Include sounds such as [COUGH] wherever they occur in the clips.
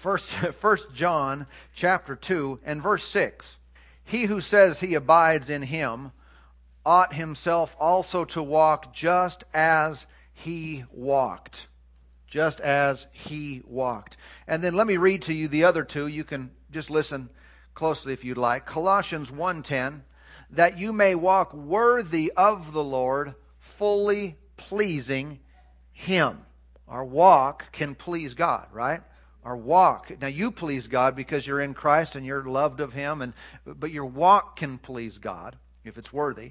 First, [LAUGHS] First John chapter 2 and verse 6. He who says he abides in him ought himself also to walk just as he walked. Just as he walked. And then let me read to you the other two. You can just listen closely if you'd like. Colossians 1:10 that you may walk worthy of the Lord, fully pleasing him. Our walk can please God, right? Our walk. Now you please God because you're in Christ and you're loved of him and but your walk can please God if it's worthy.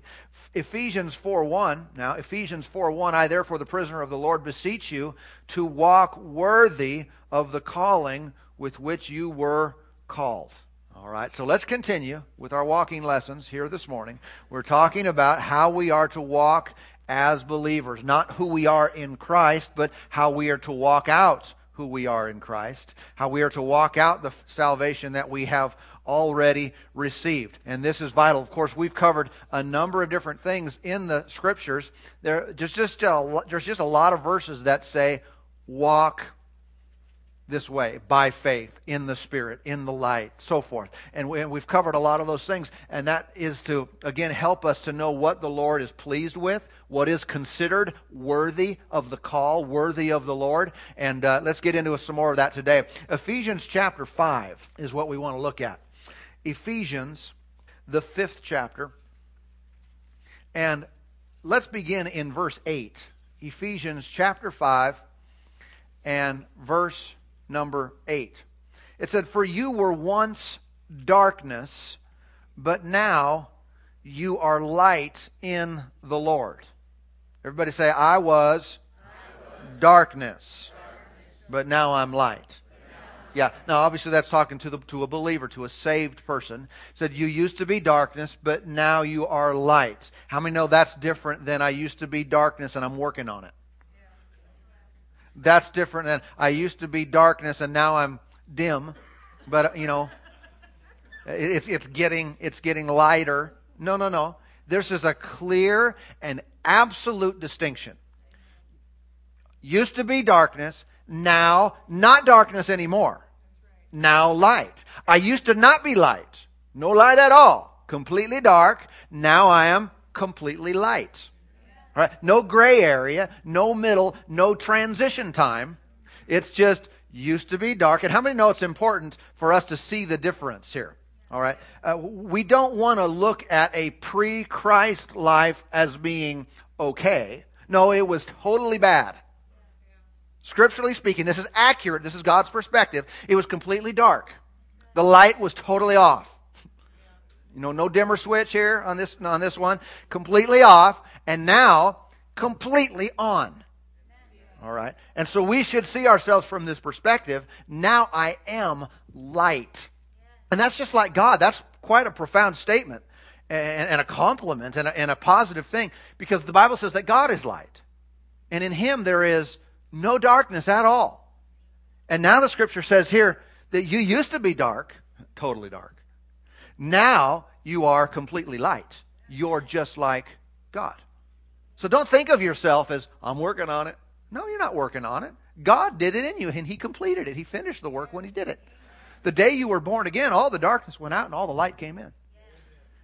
Ephesians 4:1. Now Ephesians 4:1 I therefore the prisoner of the Lord beseech you to walk worthy of the calling with which you were called. All right, so let's continue with our walking lessons here this morning. We're talking about how we are to walk as believers, not who we are in Christ, but how we are to walk out who we are in Christ, how we are to walk out the salvation that we have already received. And this is vital. Of course, we've covered a number of different things in the scriptures. There, there's just a, there's just a lot of verses that say, walk this way by faith in the spirit in the light so forth. And, we, have covered a lot of those things and that is to again help us to know what the lord is pleased with what is considered worthy of the call worthy of the lord. And uh, let's get into some more of that today. Ephesians chapter 5 is what we want to look at. Ephesians the fifth chapter. And let's begin in verse 8 ephesians chapter 5 and verse number 8. It said, For you were once darkness, but now you are light in the Lord. Everybody say, I was, I was. Darkness, darkness, but now I'm light. Yeah. Now, obviously, that's talking to the to a believer, to a saved person. said you used to be darkness, but now you are light. How many know that's different than I used to be darkness and I'm working on it? That's different than I used to be darkness and now I'm dim. But you know, it's it's getting it's getting lighter. No, no, no. This is a clear and absolute distinction. Used to be darkness, now not darkness anymore. Now light. I used to not be light. No light at all. Completely dark. Now I am completely light. Right? No gray area, no middle, no transition time. It's just used to be dark. And how many know it's important for us to see the difference here? All right. Uh, we don't want to look at a pre-Christ life as being okay. No, it was totally bad. Scripturally speaking, this is accurate. This is God's perspective. It was completely dark. The light was totally off. You know, no dimmer switch here on this on this one. Completely off and now completely on. All right. And so we should see ourselves from this perspective. Now I am light. And that's just like God. That's quite a profound statement and, and a compliment and a, and a positive thing because the Bible says that God is light. And in Him there is no darkness at all. And now the scripture says here that you used to be dark, totally dark. Now you are completely light. You're just like God. So don't think of yourself as, I'm working on it. No, you're not working on it. God did it in you, and He completed it. He finished the work when He did it. The day you were born again, all the darkness went out and all the light came in.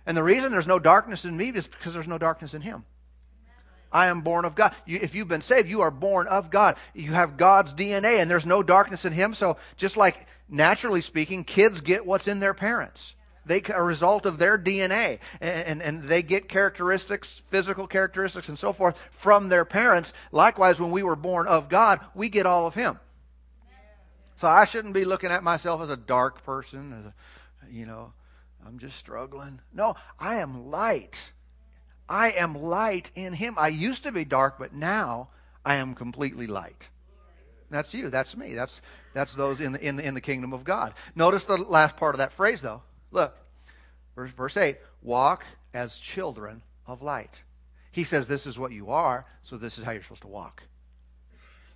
And the reason there's no darkness in me is because there's no darkness in Him. I am born of God. You, if you've been saved, you are born of God. You have God's DNA, and there's no darkness in Him. So, just like naturally speaking, kids get what's in their parents. They a result of their DNA, and, and, they get characteristics, physical characteristics, and so forth from their parents. Likewise, when we were born of God, we get all of Him. So I shouldn't be looking at myself as a dark person, as a, you know, I'm just struggling. No, I am light. I am light in Him. I used to be dark, but now I am completely light. That's you. That's me. That's that's those in the in the, in the kingdom of God. Notice the last part of that phrase, though. Look, verse, verse 8 walk as children of light. He says this is what you are, so this is how you're supposed to walk.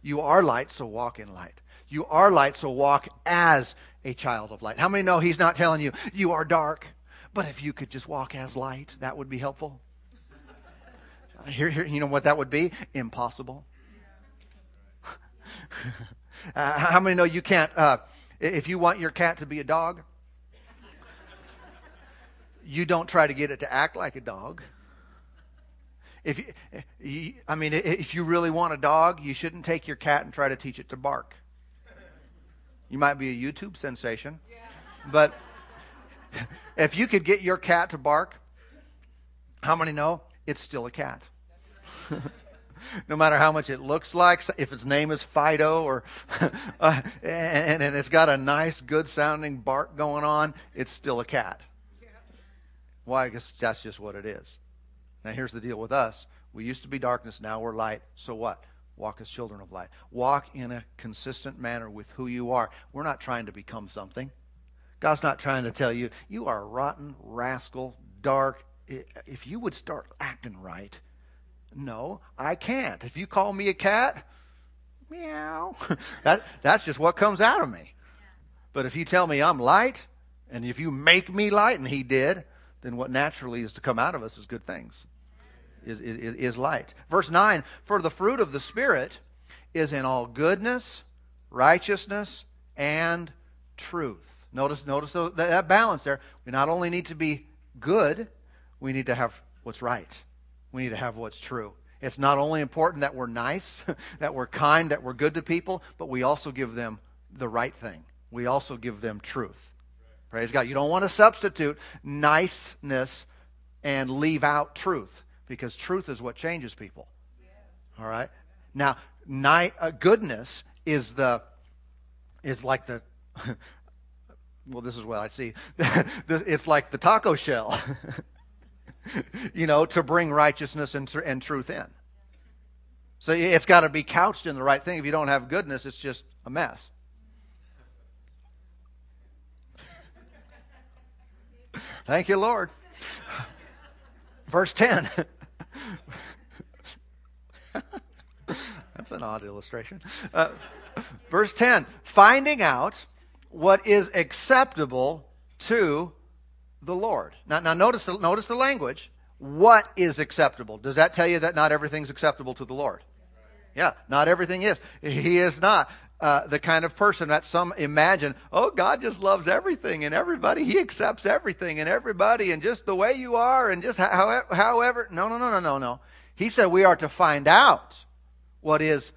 You are light, so walk in light. You are light, so walk as a child of light. How many know he's not telling you you are dark? But if you could just walk as light, that would be helpful. [LAUGHS] Here, here you know what that would be? Impossible. [LAUGHS] uh, how many know you can't? Uh, If you want your cat to be a dog, you don't try to get it to act like a dog. If you, I mean, if you really want a dog, you shouldn't take your cat and try to teach it to bark. You might be a YouTube sensation, but if you could get your cat to bark, how many know it's still a cat? [LAUGHS] no matter how much it looks like, if its name is Fido or [LAUGHS] uh, and, and it's got a nice, good sounding bark going on, it's still a cat. Why? I guess that's just what it is. Now here's the deal with us. We used to be darkness, now we're light. So what? Walk as children of light. Walk in a consistent manner with who you are. We're not trying to become something. God's not trying to tell you, you are rotten, rascal, dark. If you would start acting right, no, I can't. If you call me a cat, meow. [LAUGHS] that, that's just what comes out of me. But if you tell me I'm light, and if you make me light, and He did, then what naturally is to come out of us is good things, is, is, is light. Verse 9 For the fruit of the Spirit is in all goodness, righteousness, and truth. Notice, notice that balance there. We not only need to be good, we need to have what's right. We need to have what's true. It's not only important that we're nice, [LAUGHS] that we're kind, that we're good to people, but we also give them the right thing. We also give them truth. Praise God. You don't want to substitute niceness and leave out truth because truth is what changes people. All right. Now, ni- uh, goodness is the is like the [LAUGHS] well, this is what I see. [LAUGHS] it's like the taco shell, [LAUGHS] you know, to bring righteousness and, and truth in. So it's got to be couched in the right thing. If you don't have goodness, it's just a mess. Thank you, Lord. Verse 10. That's an odd illustration. Uh, verse 10 finding out what is acceptable to the Lord. Now, now notice, the, notice the language. What is acceptable? Does that tell you that not everything's acceptable to the Lord? Yeah, not everything is. He is not uh, the kind of person that some imagine, oh, God just loves everything and everybody. He accepts everything and everybody and just the way you are and just however, however. No, no, no, no, no, no. He said we are to find out what is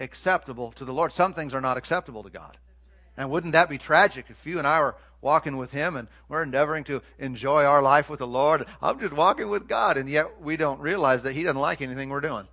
acceptable to the Lord. Some things are not acceptable to God. And wouldn't that be tragic if you and I were walking with Him and we're endeavoring to enjoy our life with the Lord? I'm just walking with God, and yet we don't realize that He doesn't like anything we're doing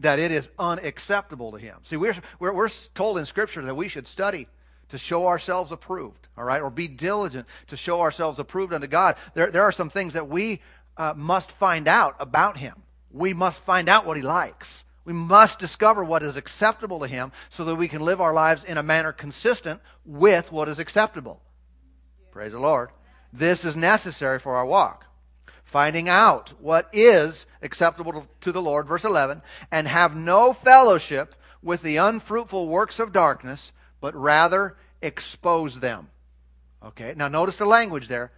that it is unacceptable to him. See, we're, we're, we're told in Scripture that we should study to show ourselves approved, all right, or be diligent to show ourselves approved unto God. There, there are some things that we uh, must find out about him. We must find out what he likes. We must discover what is acceptable to him so that we can live our lives in a manner consistent with what is acceptable. Praise the Lord. This is necessary for our walk finding out what is acceptable to the Lord, verse 11, and have no fellowship with the unfruitful works of darkness, but rather expose them. Okay, now notice the language there.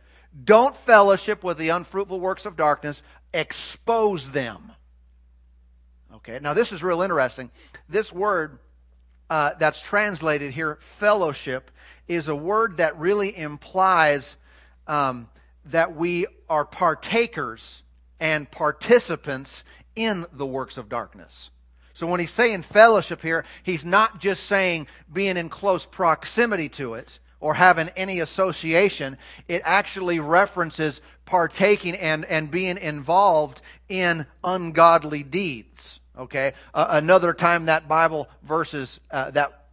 Don't fellowship with the unfruitful works of darkness, expose them. Okay, now this is real interesting. This word uh, that's translated here, fellowship, is a word that really implies um, that we are partakers and participants in the works of darkness. So when he's saying fellowship here, he's not just saying being in close proximity to it or having any association. It actually references partaking and, and being involved in ungodly deeds. Okay? Uh, another time that Bible verses, uh, that,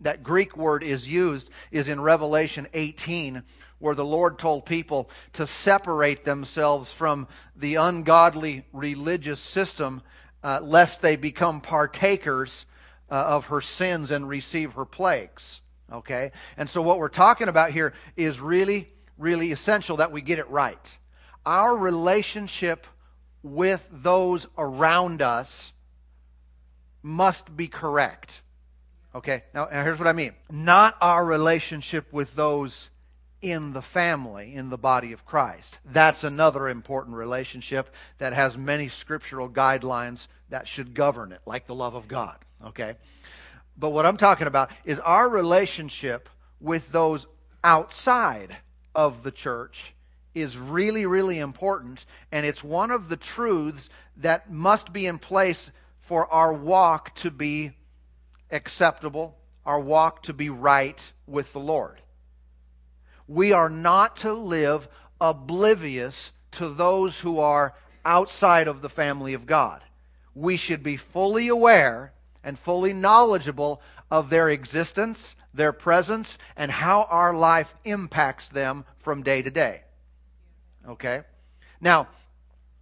that Greek word is used is in Revelation 18 where the Lord told people to separate themselves from the ungodly religious system uh, lest they become partakers uh, of her sins and receive her plagues. Okay? And so what we're talking about here is really, really essential that we get it right. Our relationship with those around us must be correct. Okay? Now, here's what I mean. Not our relationship with those in the family, in the body of Christ. That's another important relationship that has many scriptural guidelines that should govern it, like the love of God. Okay? But what I'm talking about is our relationship with those outside of the church is really, really important, and it's one of the truths that must be in place for our walk to be acceptable, our walk to be right with the Lord. We are not to live oblivious to those who are outside of the family of God. We should be fully aware and fully knowledgeable of their existence, their presence, and how our life impacts them from day to day. Okay? Now,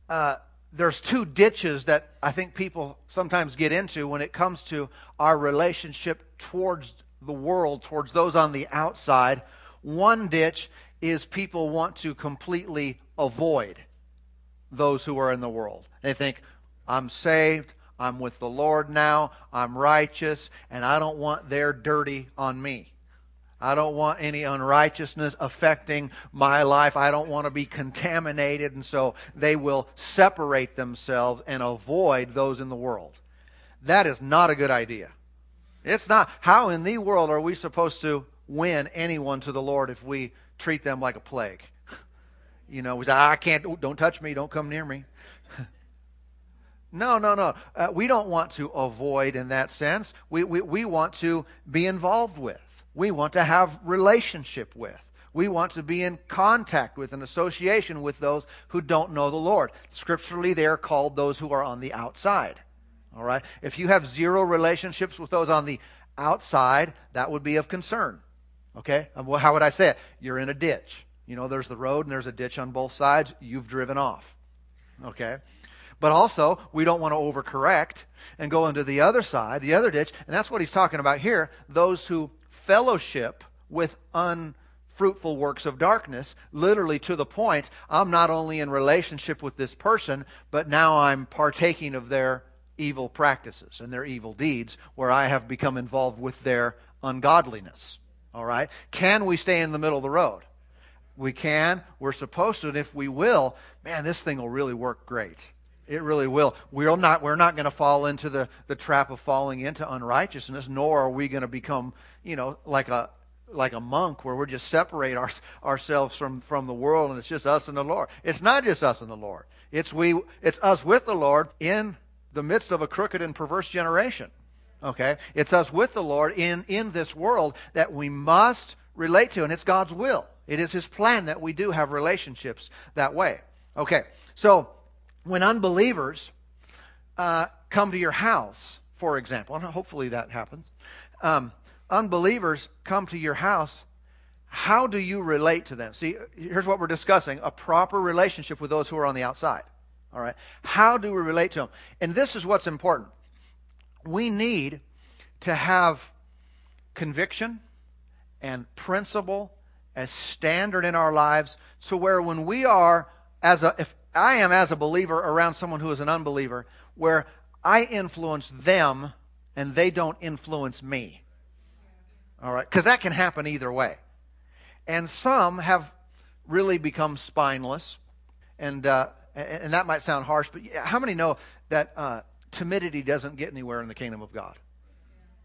uh, there's two ditches that I think people sometimes get into when it comes to our relationship towards the world, towards those on the outside. One ditch is people want to completely avoid those who are in the world. They think, I'm saved, I'm with the Lord now, I'm righteous, and I don't want their dirty on me. I don't want any unrighteousness affecting my life. I don't want to be contaminated. And so they will separate themselves and avoid those in the world. That is not a good idea. It's not. How in the world are we supposed to win anyone to the Lord if we treat them like a plague? [LAUGHS] You know, we say, I can't, don't touch me, don't come near me. [LAUGHS] no, no, no. Uh, we don't want to avoid in that sense. We, we, we want to be involved with we want to have relationship with. We want to be in contact with and association with those who don't know the Lord. Scripturally, they are called those who are on the outside. All right? If you have zero relationships with those on the outside, that would be of concern. Okay? Uh, well, how would I say it? You're in a ditch. You know, there's the road and there's a ditch on both sides. You've driven off. Okay? But also, we don't want to overcorrect and go into the other side, the other ditch. And that's what he's talking about here. Those who fellowship with unfruitful works of darkness, literally to the point I'm not only in relationship with this person, but now I'm partaking of their evil practices and their evil deeds, where I have become involved with their ungodliness. All right? Can we stay in the middle of the road? We can. We're supposed to, and if we will, man, this thing will really work great. It really will. We're not, we're not going to fall into the, the trap of falling into unrighteousness, nor are we going to become, you know, like a, like a monk where we're just separate our, ourselves from, from the world and it's just us and the Lord. It's not just us and the Lord. It's we, it's us with the Lord in the midst of a crooked and perverse generation. Okay? It's us with the Lord in, in this world that we must relate to, and it's God's will. It is His plan that we do have relationships that way. Okay. So, when unbelievers uh, come to your house, for example, and hopefully that happens, um, unbelievers come to your house, how do you relate to them? See, here's what we're discussing a proper relationship with those who are on the outside. All right. How do we relate to them? And this is what's important. We need to have conviction and principle as standard in our lives so where when we are as a if I am as a believer around someone who is an unbeliever, where I influence them and they don't influence me. All right? Because that can happen either way. And some have really become spineless, and uh, and that might sound harsh, but how many know that uh, timidity doesn't get anywhere in the kingdom of God?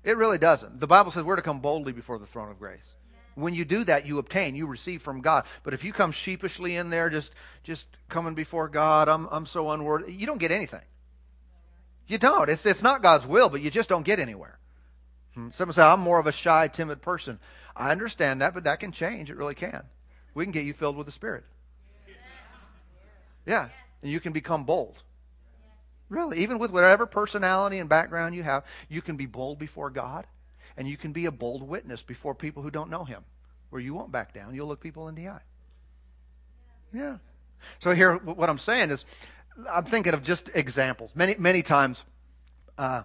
It really doesn't. The Bible says we're to come boldly before the throne of grace. When you do that, you obtain, you receive from God. But if you come sheepishly in there, just just coming before God, I'm I'm so unworthy, you don't get anything. You don't. It's it's not God's will, but you just don't get anywhere. Hmm. Someone say, I'm more of a shy, timid person. I understand that, but that can change. It really can. We can get you filled with the Spirit. Yeah. And you can become bold. Really. Even with whatever personality and background you have, you can be bold before God and you can be a bold witness before people who don't know him, where you won't back down. You'll look people in the eye. Yeah. So here, what I'm saying is, I'm thinking of just examples. Many, many times, uh,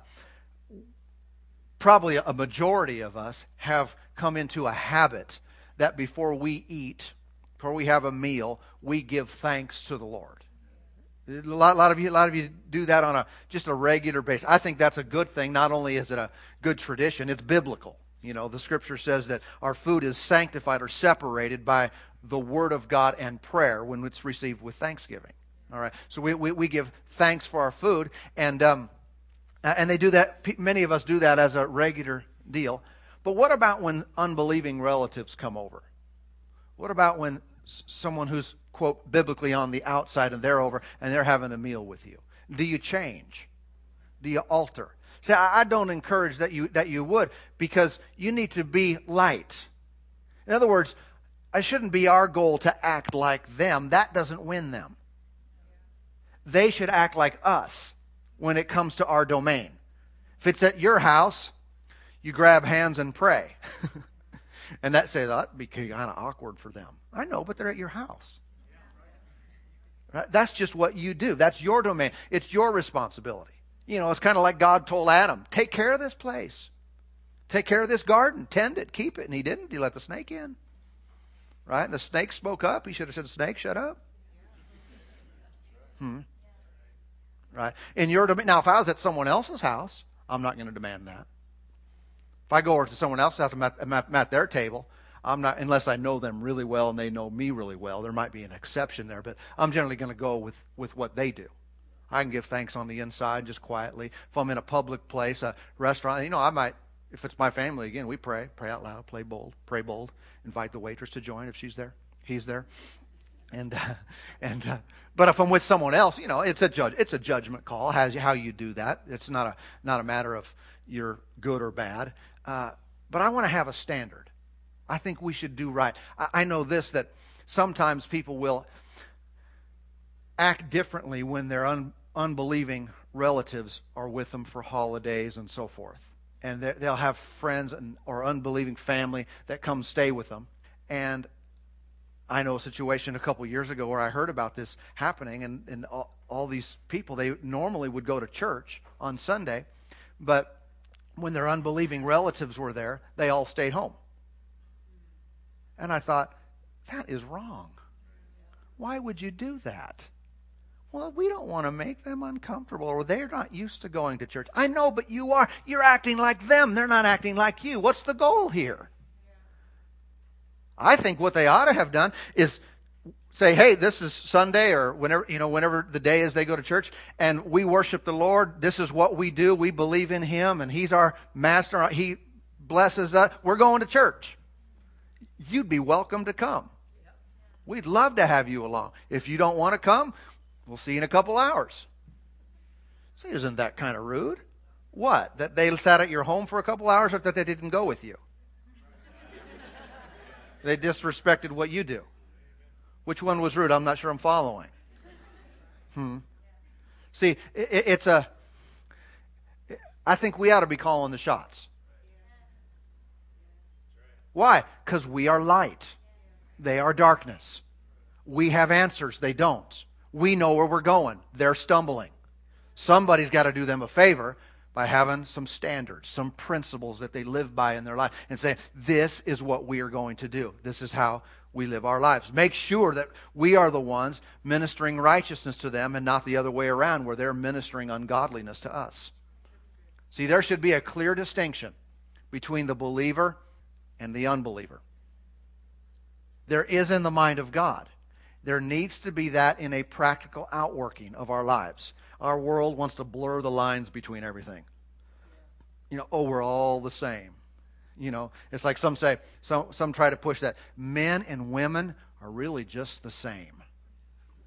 probably a majority of us have come into a habit that before we eat, before we have a meal, we give thanks to the Lord. A lot, lot, of you, a lot of you do that on a just a regular basis. I think that's a good thing. Not only is it a good tradition, it's biblical. You know, the Scripture says that our food is sanctified or separated by the Word of God and prayer when it's received with thanksgiving. All right, so we we, we give thanks for our food, and um, and they do that. Many of us do that as a regular deal. But what about when unbelieving relatives come over? What about when someone who's, quote, biblically on the outside and they're over and they're having a meal with you? Do you change? Do you alter? See, I don't encourage that you, that you would because you need to be light. In other words, it shouldn't be our goal to act like them. That doesn't win them. They should act like us when it comes to our domain. If it's at your house, you grab hands and pray. [LAUGHS] and that say that'd be kind of awkward for them. I know, but they're at your house. Right? That's just what you do. That's your domain. It's your responsibility. You know, it's kind of like God told Adam, take care of this place. Take care of this garden. Tend it. Keep it. And he didn't. He let the snake in. Right? And the snake spoke up. He should have said, snake, shut up. Hmm. Right? In your domain. Now, if I was at someone else's house, I'm not going to demand that. If I go over to someone house, I'm at, I'm at their table, I'm not, unless I know them really well and they know me really well. There might be an exception there, but I'm generally going to go with, with what they do. I can give thanks on the inside just quietly. If I'm in a public place, a restaurant, you know, I might, if it's my family, again, we pray, pray out loud, play bold, pray bold, invite the waitress to join if she's there, he's there. And, uh, [LAUGHS] and, uh, but if I'm with someone else, you know, it's a judge, it's a judgment call, how, how you do that. It's not a, not a matter of you're good or bad. Uh, but I want to have a standard. I think we should do right. I, I know this that sometimes people will act differently when their un, unbelieving relatives are with them for holidays and so forth. And they'll have friends and, or unbelieving family that come stay with them. And I know a situation a couple years ago where I heard about this happening, and, and all, all these people, they normally would go to church on Sunday, but when their unbelieving relatives were there, they all stayed home. And I thought, that is wrong. Why would you do that? Well, we don't want to make them uncomfortable, or they're not used to going to church. I know, but you are. You're acting like them. They're not acting like you. What's the goal here? I think what they ought to have done is say, hey, this is Sunday or whenever, you know, whenever the day is they go to church and we worship the Lord. This is what we do. We believe in Him and He's our master. He blesses us. We're going to church. You'd be welcome to come. We'd love to have you along. If you don't want to come, we'll see you in a couple hours. See, isn't that kind of rude? What? That they sat at your home for a couple hours or that they didn't go with you? they disrespected what you do. Which one was rude? I'm not sure I'm following. Hmm. See, it, it's a. I think we ought to be calling the shots. Why? Because we are light. They are darkness. We have answers. They don't. We know where we're going. They're stumbling. Somebody's got to do them a favor by having some standards, some principles that they live by in their life and say, this is what we are going to do. This is how we live our lives. Make sure that we are the ones ministering righteousness to them and not the other way around where they're ministering ungodliness to us. See, there should be a clear distinction between the believer and the unbeliever. There is in the mind of God. There needs to be that in a practical outworking of our lives. Our world wants to blur the lines between everything. You know, oh, we're all the same. You know, it's like some say, some, some try to push that. Men and women are really just the same.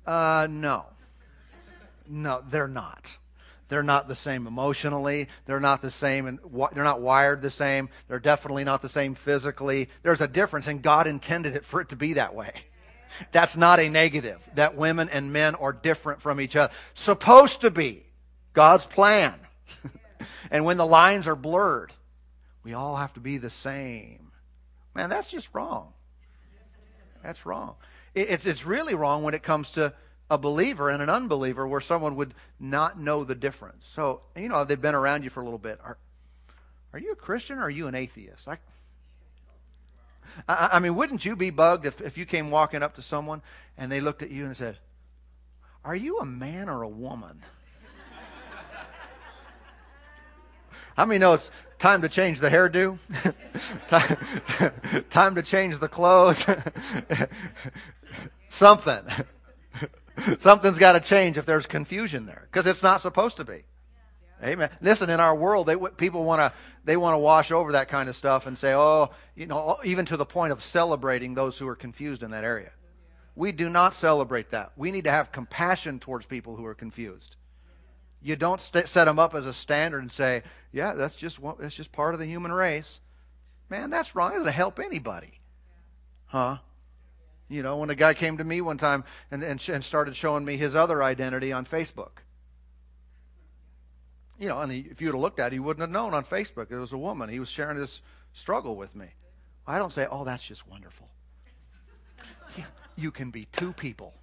Uh, no. No, they're not. They're not the same emotionally. They're not the same, and they're not wired the same. They're definitely not the same physically. There's a difference, and God intended it for it to be that way. That's not a negative. That women and men are different from each other. Supposed to be God's plan. [LAUGHS] and when the lines are blurred, we all have to be the same. Man, that's just wrong. That's wrong. It's, it's really wrong when it comes to a believer and an unbeliever where someone would not know the difference. So, you know, they've been around you for a little bit. Are, are you a Christian or are you an atheist? I, I, I mean, wouldn't you be bugged if, if you came walking up to someone and they looked at you and said, Are you a man or a woman? [LAUGHS] How many know it's time to change the hairdo? [LAUGHS] [LAUGHS] time to change the clothes? [LAUGHS] Something. Something's got to change if there's confusion there because it's not supposed to be. Amen. Listen, in our world, they, people want to they want to wash over that kind of stuff and say, oh, you know, even to the point of celebrating those who are confused in that area. We do not celebrate that. We need to have compassion towards people who are confused. You don't st- set them up as a standard and say, yeah, that's just that's just part of the human race. Man, that's wrong. It doesn't help anybody. Huh? You know, when a guy came to me one time and, and, and started showing me his other identity on Facebook. You know, and he, if you would have looked at it, he wouldn't have known on Facebook it was a woman. He was sharing his struggle with me. I don't say, oh, that's just wonderful. [LAUGHS] you can be two people.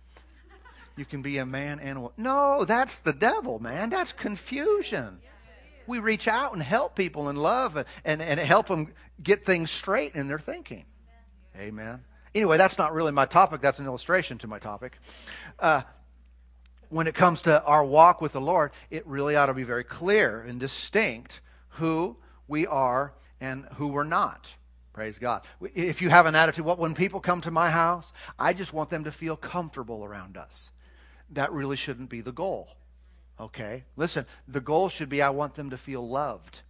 You can be a man and a woman. No, that's the devil, man. That's confusion. We reach out and help people in love and, and, and help them get things straight in their thinking. Amen. Anyway, that's not really my topic. That's an illustration to my topic. Uh, when it comes to our walk with the Lord, it really ought to be very clear and distinct who we are and who we're not. Praise God. If you have an attitude, well, when people come to my house, I just want them to feel comfortable around us. That really shouldn't be the goal. Okay? Listen, the goal should be I want them to feel loved.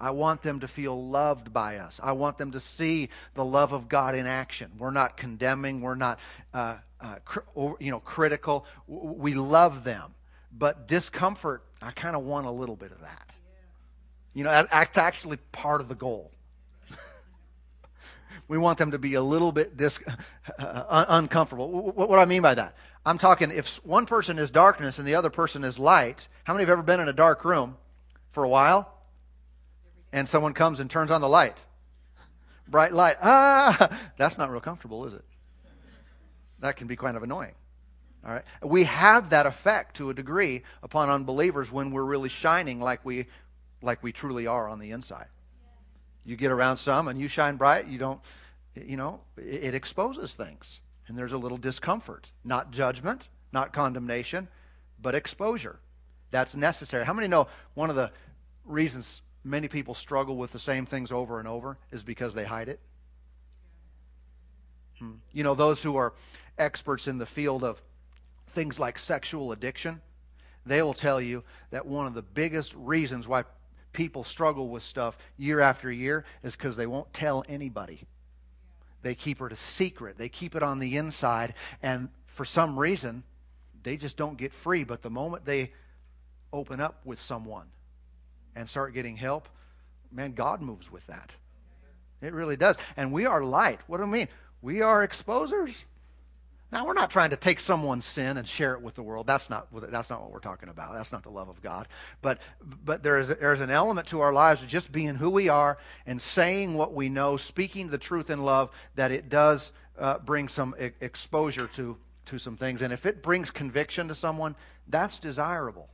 I want them to feel loved by us. I want them to see the love of God in action. We're not condemning. We're not, uh, uh, cr- or, you know, critical. We love them, but discomfort. I kind of want a little bit of that. You know, that's actually part of the goal. [LAUGHS] we want them to be a little bit dis- [LAUGHS] uh, uncomfortable. What, what do I mean by that? I'm talking if one person is darkness and the other person is light. How many have ever been in a dark room for a while? and someone comes and turns on the light. Bright light. Ah, [LAUGHS] that's not real comfortable, is it? That can be kind of annoying. All right. We have that effect to a degree upon unbelievers when we're really shining like we like we truly are on the inside. You get around some and you shine bright, you don't you know, it, it exposes things. And there's a little discomfort. Not judgment, not condemnation, but exposure. That's necessary. How many know one of the reasons many people struggle with the same things over and over is because they hide it. Hmm. You know, those who are experts in the field of things like sexual addiction, they will tell you that one of the biggest reasons why people struggle with stuff year after year is because they won't tell anybody. They keep it a secret. They keep it on the inside, and for some reason, they just don't get free. But the moment they open up with someone, and start getting help, man, God moves with that. It really does. And we are light. What do I mean? We are exposers. Now we're not trying to take someone's sin and share it with the world. That's not that's not what we're talking about. That's not the love of God. But but there is there's an element to our lives of just being who we are and saying what we know, speaking the truth in love. That it does uh, bring some e- exposure to to some things. And if it brings conviction to someone, that's desirable.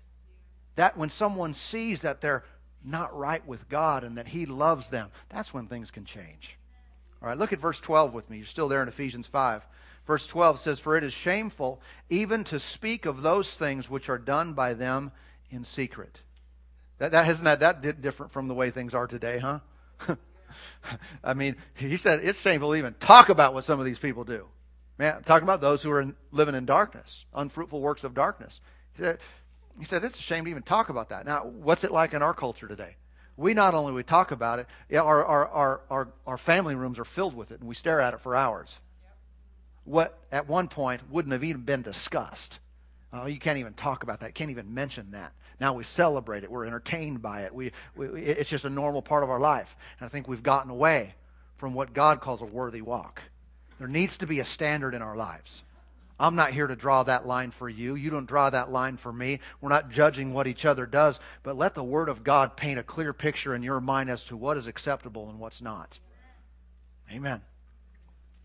That when someone sees that they're not right with God and that He loves them, that's when things can change. All right, look at verse 12 with me. You're still there in Ephesians 5. Verse 12 says, For it is shameful even to speak of those things which are done by them in secret. That, that isn't that that different from the way things are today, huh? [LAUGHS] I mean, he said it's shameful to even talk about what some of these people do. Man, I'm talking about those who are in, living in darkness, unfruitful works of darkness. He said, he said, it's a shame to even talk about that. Now, what's it like in our culture today? We not only we talk about it, our, our, our, our, our family rooms are filled with it, and we stare at it for hours. What at one point wouldn't have even been discussed. Oh, you can't even talk about that. Can't even mention that. Now we celebrate it. We're entertained by it. We, we, it's just a normal part of our life. And I think we've gotten away from what God calls a worthy walk. There needs to be a standard in our lives. I'm not here to draw that line for you. You don't draw that line for me. We're not judging what each other does, but let the Word of God paint a clear picture in your mind as to what is acceptable and what's not. Amen.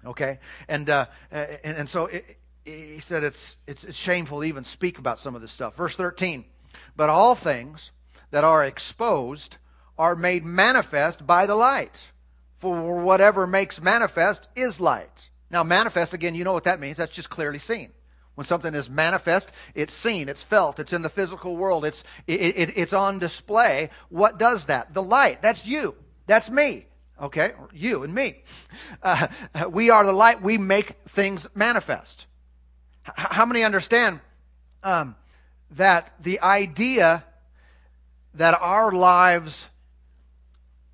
Okay? And, uh, and, and so it, he said it's, it's, it's shameful to even speak about some of this stuff. Verse 13. But all things that are exposed are made manifest by the light. For whatever makes manifest is light. Now, manifest, again, you know what that means. That's just clearly seen. When something is manifest, it's seen, it's felt, it's in the physical world, it's, it, it, it's on display. What does that? The light. That's you. That's me. Okay? You and me. [LAUGHS] Uh, [LAUGHS] we are the light. We make things manifest. H- how many understand um, that the idea that our lives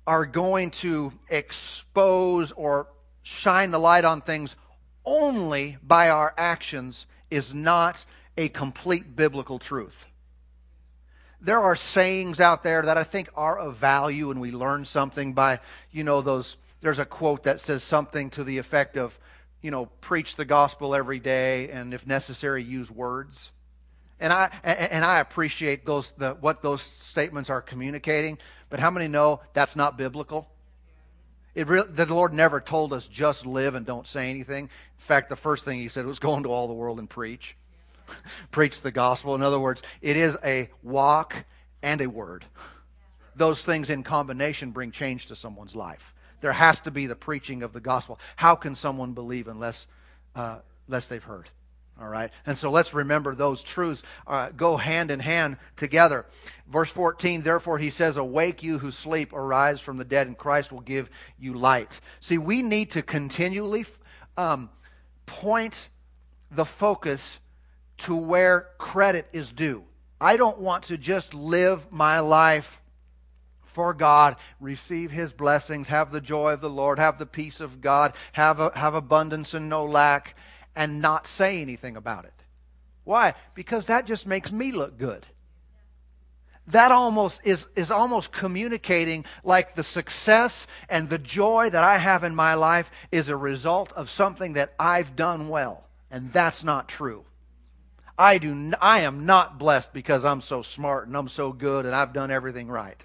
are going to expose or shine the light on things only by our actions is not a complete biblical truth. There are sayings out there that I think are of value and we learn something by, you know, those there's a quote that says something to the effect of, you know, preach the gospel every day and if necessary use words. And I and I appreciate those the, what those statements are communicating, but how many know that's not biblical? It really, the Lord never told us just live and don't say anything. In fact, the first thing He said was go into all the world and preach. [LAUGHS] preach the gospel. In other words, it is a walk and a word. Those things in combination bring change to someone's life. There has to be the preaching of the gospel. How can someone believe unless, uh, unless they've heard? All right? And so let's remember those truths uh, go hand in hand together. Verse 14, therefore he says, Awake you who sleep, arise from the dead, and Christ will give you light. See, we need to continually um, point the focus to where credit is due. I don't want to just live my life for God, receive His blessings, have the joy of the Lord, have the peace of God, have, a, have abundance and no lack, and not say anything about it. Why? Because that just makes me look good. That almost is, is almost communicating like the success and the joy that I have in my life is a result of something that I've done well. And that's not true. I do I am not blessed because I'm so smart and I'm so good and I've done everything right.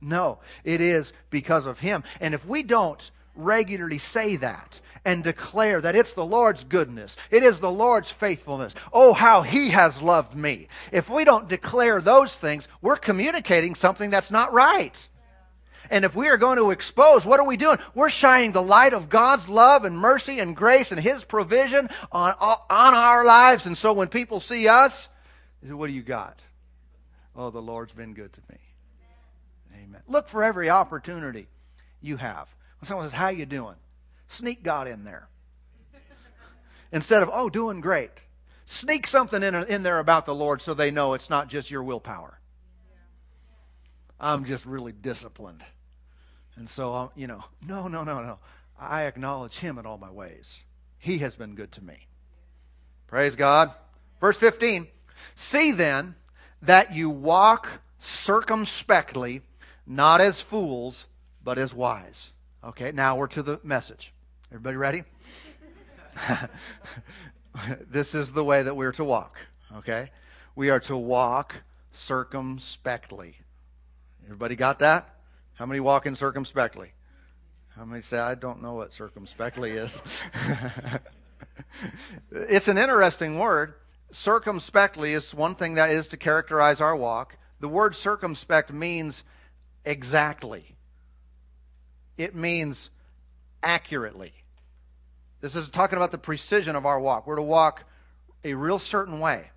No, it is because of him. And if we don't regularly say that and declare that it's the Lord's goodness, it is the Lord's faithfulness. Oh, how He has loved me. If we don't declare those things, we're communicating something that's not right. And if we are going to expose, what are we doing? We're shining the light of God's love and mercy and grace and His provision on, on our lives. And so when people see us, they say, what do you got? Oh, the Lord's been good to me. Amen. Look for every opportunity you have. When someone says, How you doing? Sneak God in there. Instead of, oh, doing great. Sneak something in, in there about the Lord so they know it's not just your willpower. I'm just really disciplined. And so, um, you know, [LAUGHS] no, no, no, no. I acknowledge Him in all my ways. He has been good to me. Praise God. Verse 15 See then that you walk circumspectly, not as fools, but as wise. Okay, now we're to the message. Everybody ready? [LAUGHS] this is the way that we're to walk. Okay? We are to walk circumspectly. Everybody got that? How many walk in circumspectly? How many say, I don't know what circumspectly is? [LAUGHS] it's an interesting word. Circumspectly is one thing that is to characterize our walk. The word circumspect means exactly it means accurately. This is talking about the precision of our walk. We're to walk a real certain way,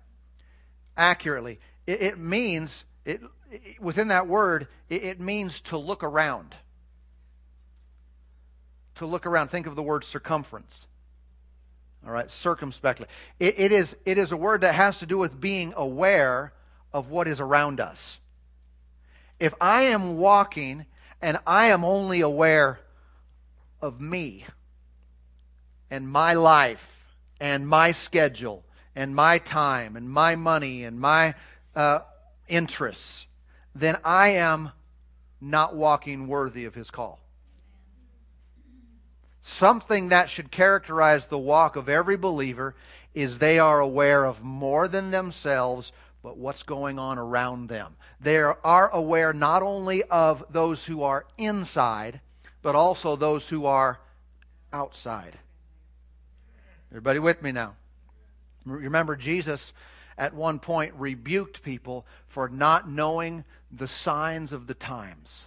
accurately. It, it means, it, it, within that word, it means to look around. To look around. Think of the word circumference. All right, circumspectly. It, it, is, it is a word that has to do with being aware of what is around us. If I am walking and I am only aware of me and my life and my schedule and my time and my money and my uh, interests, then I am not walking worthy of his call. Something that should characterize the walk of every believer is they are aware of more than themselves, but what's going on around them. They are aware not only of those who are inside, but also those who are outside. Everybody with me now? Remember, Jesus at one point rebuked people for not knowing the signs of the times.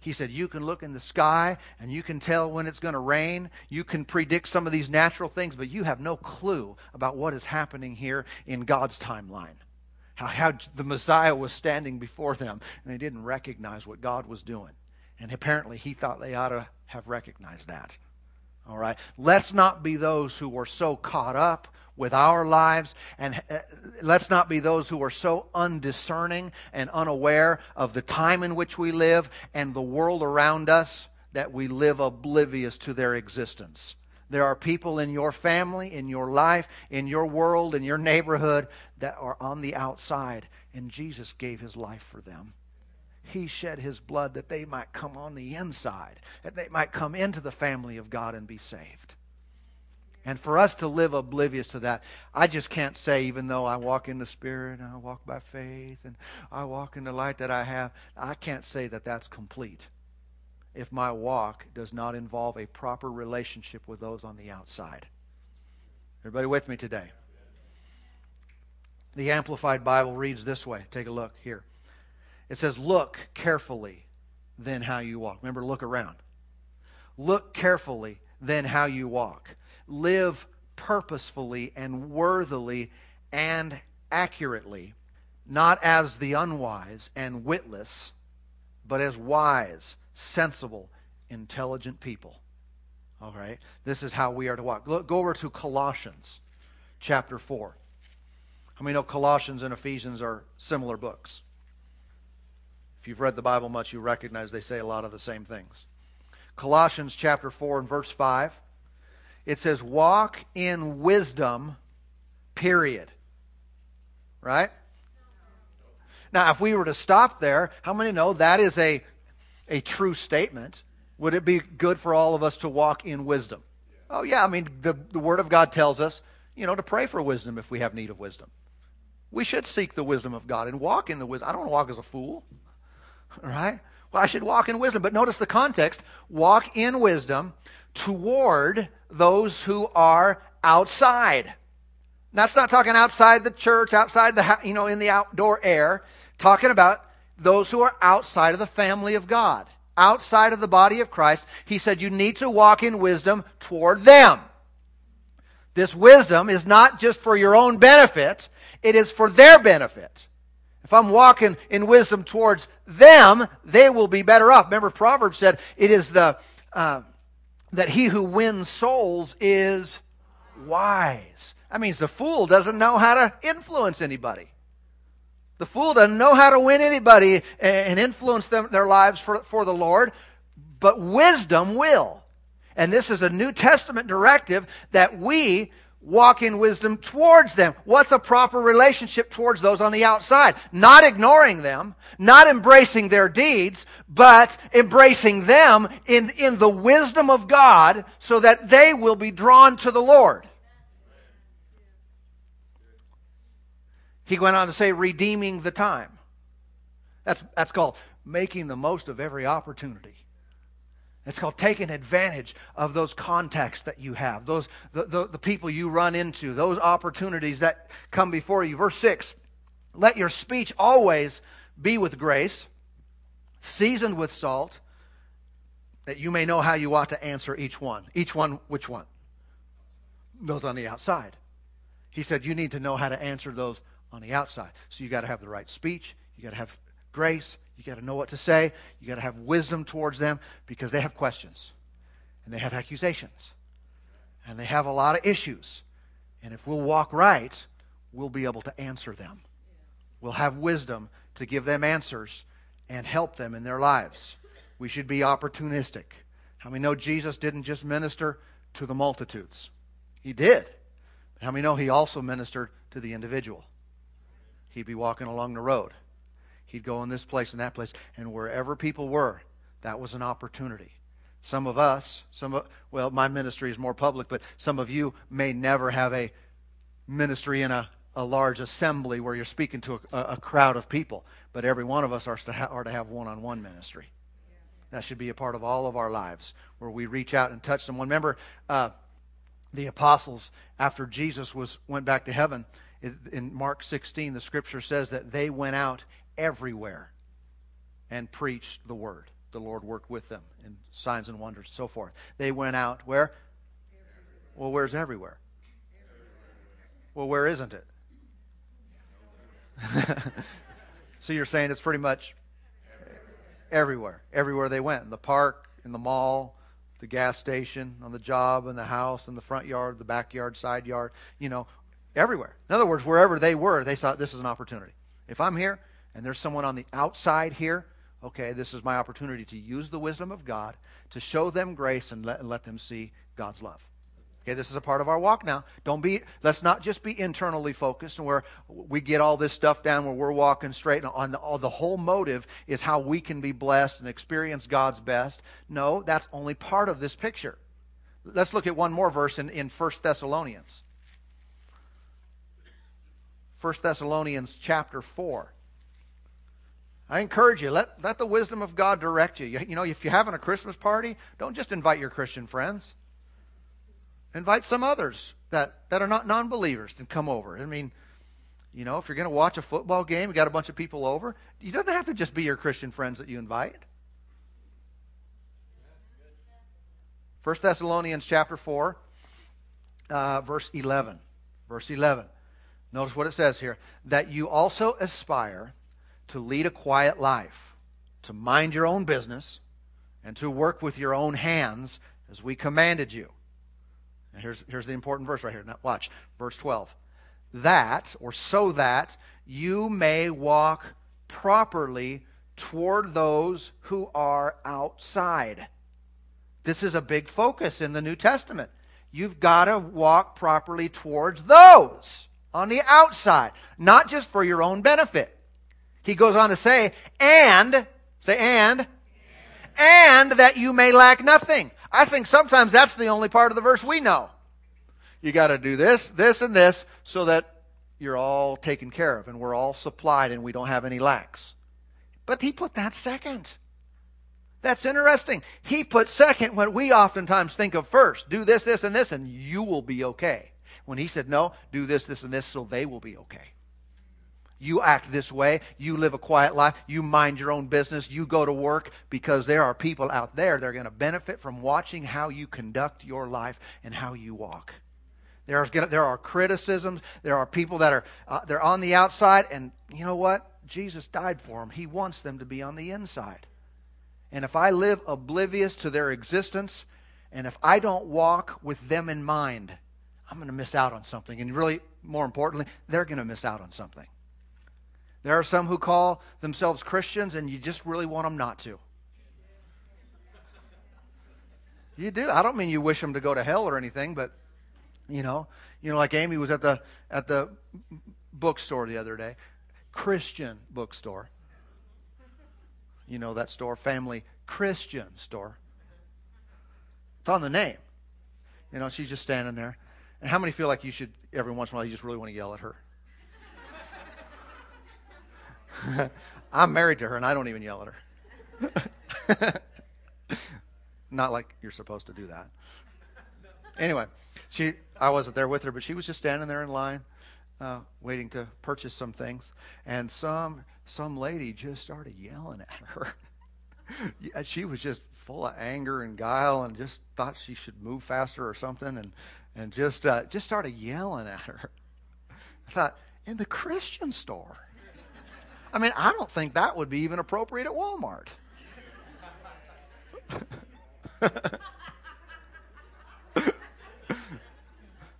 He said, You can look in the sky and you can tell when it's going to rain. You can predict some of these natural things, but you have no clue about what is happening here in God's timeline how, how the Messiah was standing before them, and they didn't recognize what God was doing. And apparently, he thought they ought to have recognized that. All right? Let's not be those who are so caught up with our lives. And uh, let's not be those who are so undiscerning and unaware of the time in which we live and the world around us that we live oblivious to their existence. There are people in your family, in your life, in your world, in your neighborhood that are on the outside, and Jesus gave his life for them. He shed his blood that they might come on the inside, that they might come into the family of God and be saved. And for us to live oblivious to that, I just can't say, even though I walk in the Spirit and I walk by faith and I walk in the light that I have, I can't say that that's complete if my walk does not involve a proper relationship with those on the outside. Everybody with me today? The Amplified Bible reads this way. Take a look here. It says, Look carefully, then how you walk. Remember, look around. Look carefully, then how you walk. Live purposefully and worthily and accurately, not as the unwise and witless, but as wise sensible, intelligent people. All right? This is how we are to walk. Go over to Colossians chapter 4. How many know Colossians and Ephesians are similar books? If you've read the Bible much, you recognize they say a lot of the same things. Colossians chapter 4 and verse 5. It says, Walk in wisdom, period. Right? Now, if we were to stop there, how many know that is a a true statement, would it be good for all of us to walk in wisdom? Oh, yeah. I mean, the, the Word of God tells us, you know, to pray for wisdom if we have need of wisdom. We should seek the wisdom of God and walk in the wisdom. I don't want to walk as a fool, [LAUGHS] right? Well, I should walk in wisdom. But notice the context walk in wisdom toward those who are outside. That's not talking outside the church, outside the, you know, in the outdoor air. Talking about those who are outside of the family of God, outside of the body of Christ. He said you need to walk in wisdom toward them. This wisdom is not just for your own benefit, it is for their benefit. If I'm walking in wisdom towards them, they will be better off. Remember, Proverbs said it is the uh, that he who wins souls is wise. That means the fool doesn't know how to influence anybody. The fool doesn't know how to win anybody and influence them, their lives for, for the Lord, but wisdom will. And this is a New Testament directive that we walk in wisdom towards them. What's a proper relationship towards those on the outside? Not ignoring them, not embracing their deeds, but embracing them in, in the wisdom of God so that they will be drawn to the Lord. He went on to say, redeeming the time. That's, that's called making the most of every opportunity. It's called taking advantage of those contacts that you have, those the, the, the, people you run into, those opportunities that come before you. Verse 6 Let your speech always be with grace, seasoned with salt, that you may know how you ought to answer each one. Each one, which one? Those on the outside. He said, You need to know how to answer those on the outside. So you got to have the right speech. You got to have grace. You got to know what to say. You got to have wisdom towards them because they have questions and they have accusations and they have a lot of issues. And if we'll walk right, we'll be able to answer them. We'll have wisdom to give them answers and help them in their lives. We should be opportunistic. How many know Jesus didn't just minister to the multitudes? He did. How many know he also ministered to the individual? he'd be walking along the road. He'd go in this place and that place, and wherever people were, that was an opportunity. Some of us, some of, well, my ministry is more public, but some of you may never have a ministry in a, a large assembly where you're speaking to a, a crowd of people. But every one of us are to, ha- are to have one-on-one ministry. That should be a part of all of our lives, where we reach out and touch someone. Remember, uh, the apostles after Jesus was went back to heaven in Mark 16, the scripture says that they went out everywhere and preached the word. The Lord worked with them in signs and wonders, so forth. They went out where? Everywhere. Well, where's everywhere? everywhere? Well, where isn't it? [LAUGHS] so you're saying it's pretty much everywhere. Everywhere they went. In the park, in the mall, the gas station, on the job, in the house, in the front yard, the backyard, side yard. You know, Everywhere. In other words, wherever they were, they saw this is an opportunity. If I'm here and there's someone on the outside here, okay, this is my opportunity to use the wisdom of God to show them grace and let, let them see God's love. Okay, this is a part of our walk now. Don't be let's not just be internally focused and where we get all this stuff down where we're walking straight and on the, all, the whole motive is how we can be blessed and experience God's best. No, that's only part of this picture. Let's look at one more verse in, in 1 Thessalonians. 1 Thessalonians chapter 4. I encourage you, let, let the wisdom of God direct you. you. You know, if you're having a Christmas party, don't just invite your Christian friends. Invite some others that, that are not non believers to come over. I mean, you know, if you're going to watch a football game, you got a bunch of people over, you doesn't have to just be your Christian friends that you invite. 1 Thessalonians chapter 4, uh, verse 11. Verse 11. Notice what it says here. That you also aspire to lead a quiet life, to mind your own business, and to work with your own hands as we commanded you And here's, here's the important verse right here. Now, watch. Verse 12. That, or so that, you may walk properly toward those who are outside. This is a big focus in the New Testament. You've got to walk properly towards those on the outside, not just for your own benefit. He goes on to say, and, say and, and that you may lack nothing. I think sometimes that's the only part of the verse we know. You got to do this, this, and this so that you're all taken care of and we're all supplied and we don't have any lacks. But he put that second. That's interesting. He put second what we oftentimes think of first. Do this, this, and this, and you will be okay. When he said, no, do this, this, and this, so they will be okay. You act this way. You live a quiet life. You mind your own business. You go to work because there are people out there that are going to benefit from watching how you conduct your life and how you walk. There's gonna, there are criticisms. There are people that are uh, they're on the outside, and you know what? Jesus died for them. He wants them to be on the inside. And if I live oblivious to their existence, and if I don't walk with them in mind, I'm going to miss out on something. And really, more importantly, they're going to miss out on something. There are some who call themselves Christians, and you just really want them not to. You do. I don't mean you wish them to go to hell or anything, but you know, you know, like Amy was at the at the bookstore the other day, Christian bookstore. You know that store, Family Christian Store. It's on the name. You know, she's just standing there. And how many feel like you should every once in a while you just really want to yell at her? [LAUGHS] I'm married to her and I don't even yell at her. [LAUGHS] Not like you're supposed to do that. Anyway, she I wasn't there with her, but she was just standing there in line, uh, waiting to purchase some things, and some some lady just started yelling at her. [LAUGHS] she was just full of anger and guile, and just thought she should move faster or something, and and just uh, just started yelling at her. I thought in the Christian store. I mean, I don't think that would be even appropriate at Walmart. [LAUGHS]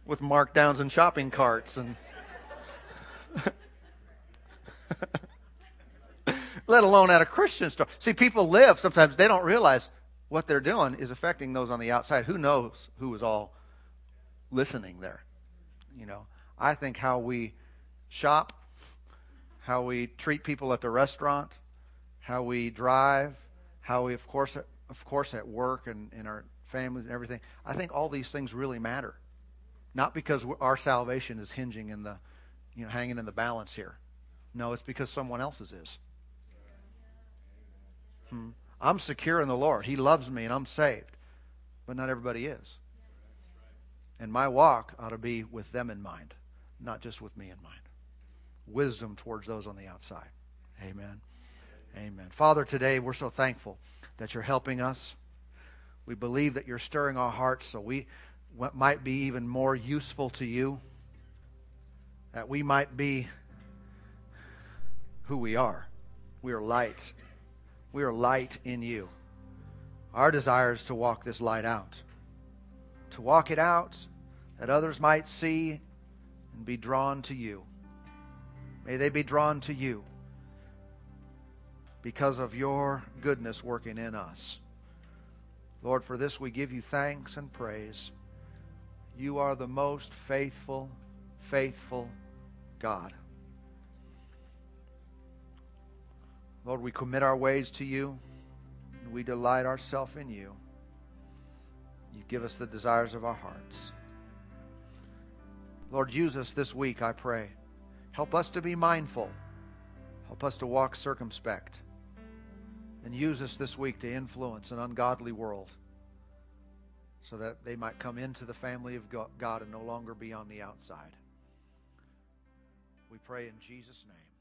With markdowns and shopping carts and [LAUGHS] let alone at a Christian store. See, people live sometimes they don't realize what they're doing is affecting those on the outside. Who knows who is all listening there? You know, I think how we shop how we treat people at the restaurant, how we drive, how we, of course, of course, at work and in our families and everything. I think all these things really matter, not because our salvation is hinging in the, you know, hanging in the balance here. No, it's because someone else's is. Hmm. I'm secure in the Lord. He loves me and I'm saved, but not everybody is. And my walk ought to be with them in mind, not just with me in mind wisdom towards those on the outside. Amen. Amen. Father, today we're so thankful that you're helping us. We believe that you're stirring our hearts so we might be even more useful to you, that we might be who we are. We are light. We are light in you. Our desire is to walk this light out, to walk it out that others might see and be drawn to you. May they be drawn to you because of your goodness working in us. Lord, for this we give you thanks and praise. You are the most faithful, faithful God. Lord, we commit our ways to you, we delight ourselves in you. You give us the desires of our hearts. Lord, use us this week, I pray. Help us to be mindful. Help us to walk circumspect. And use us this week to influence an ungodly world so that they might come into the family of God and no longer be on the outside. We pray in Jesus' name.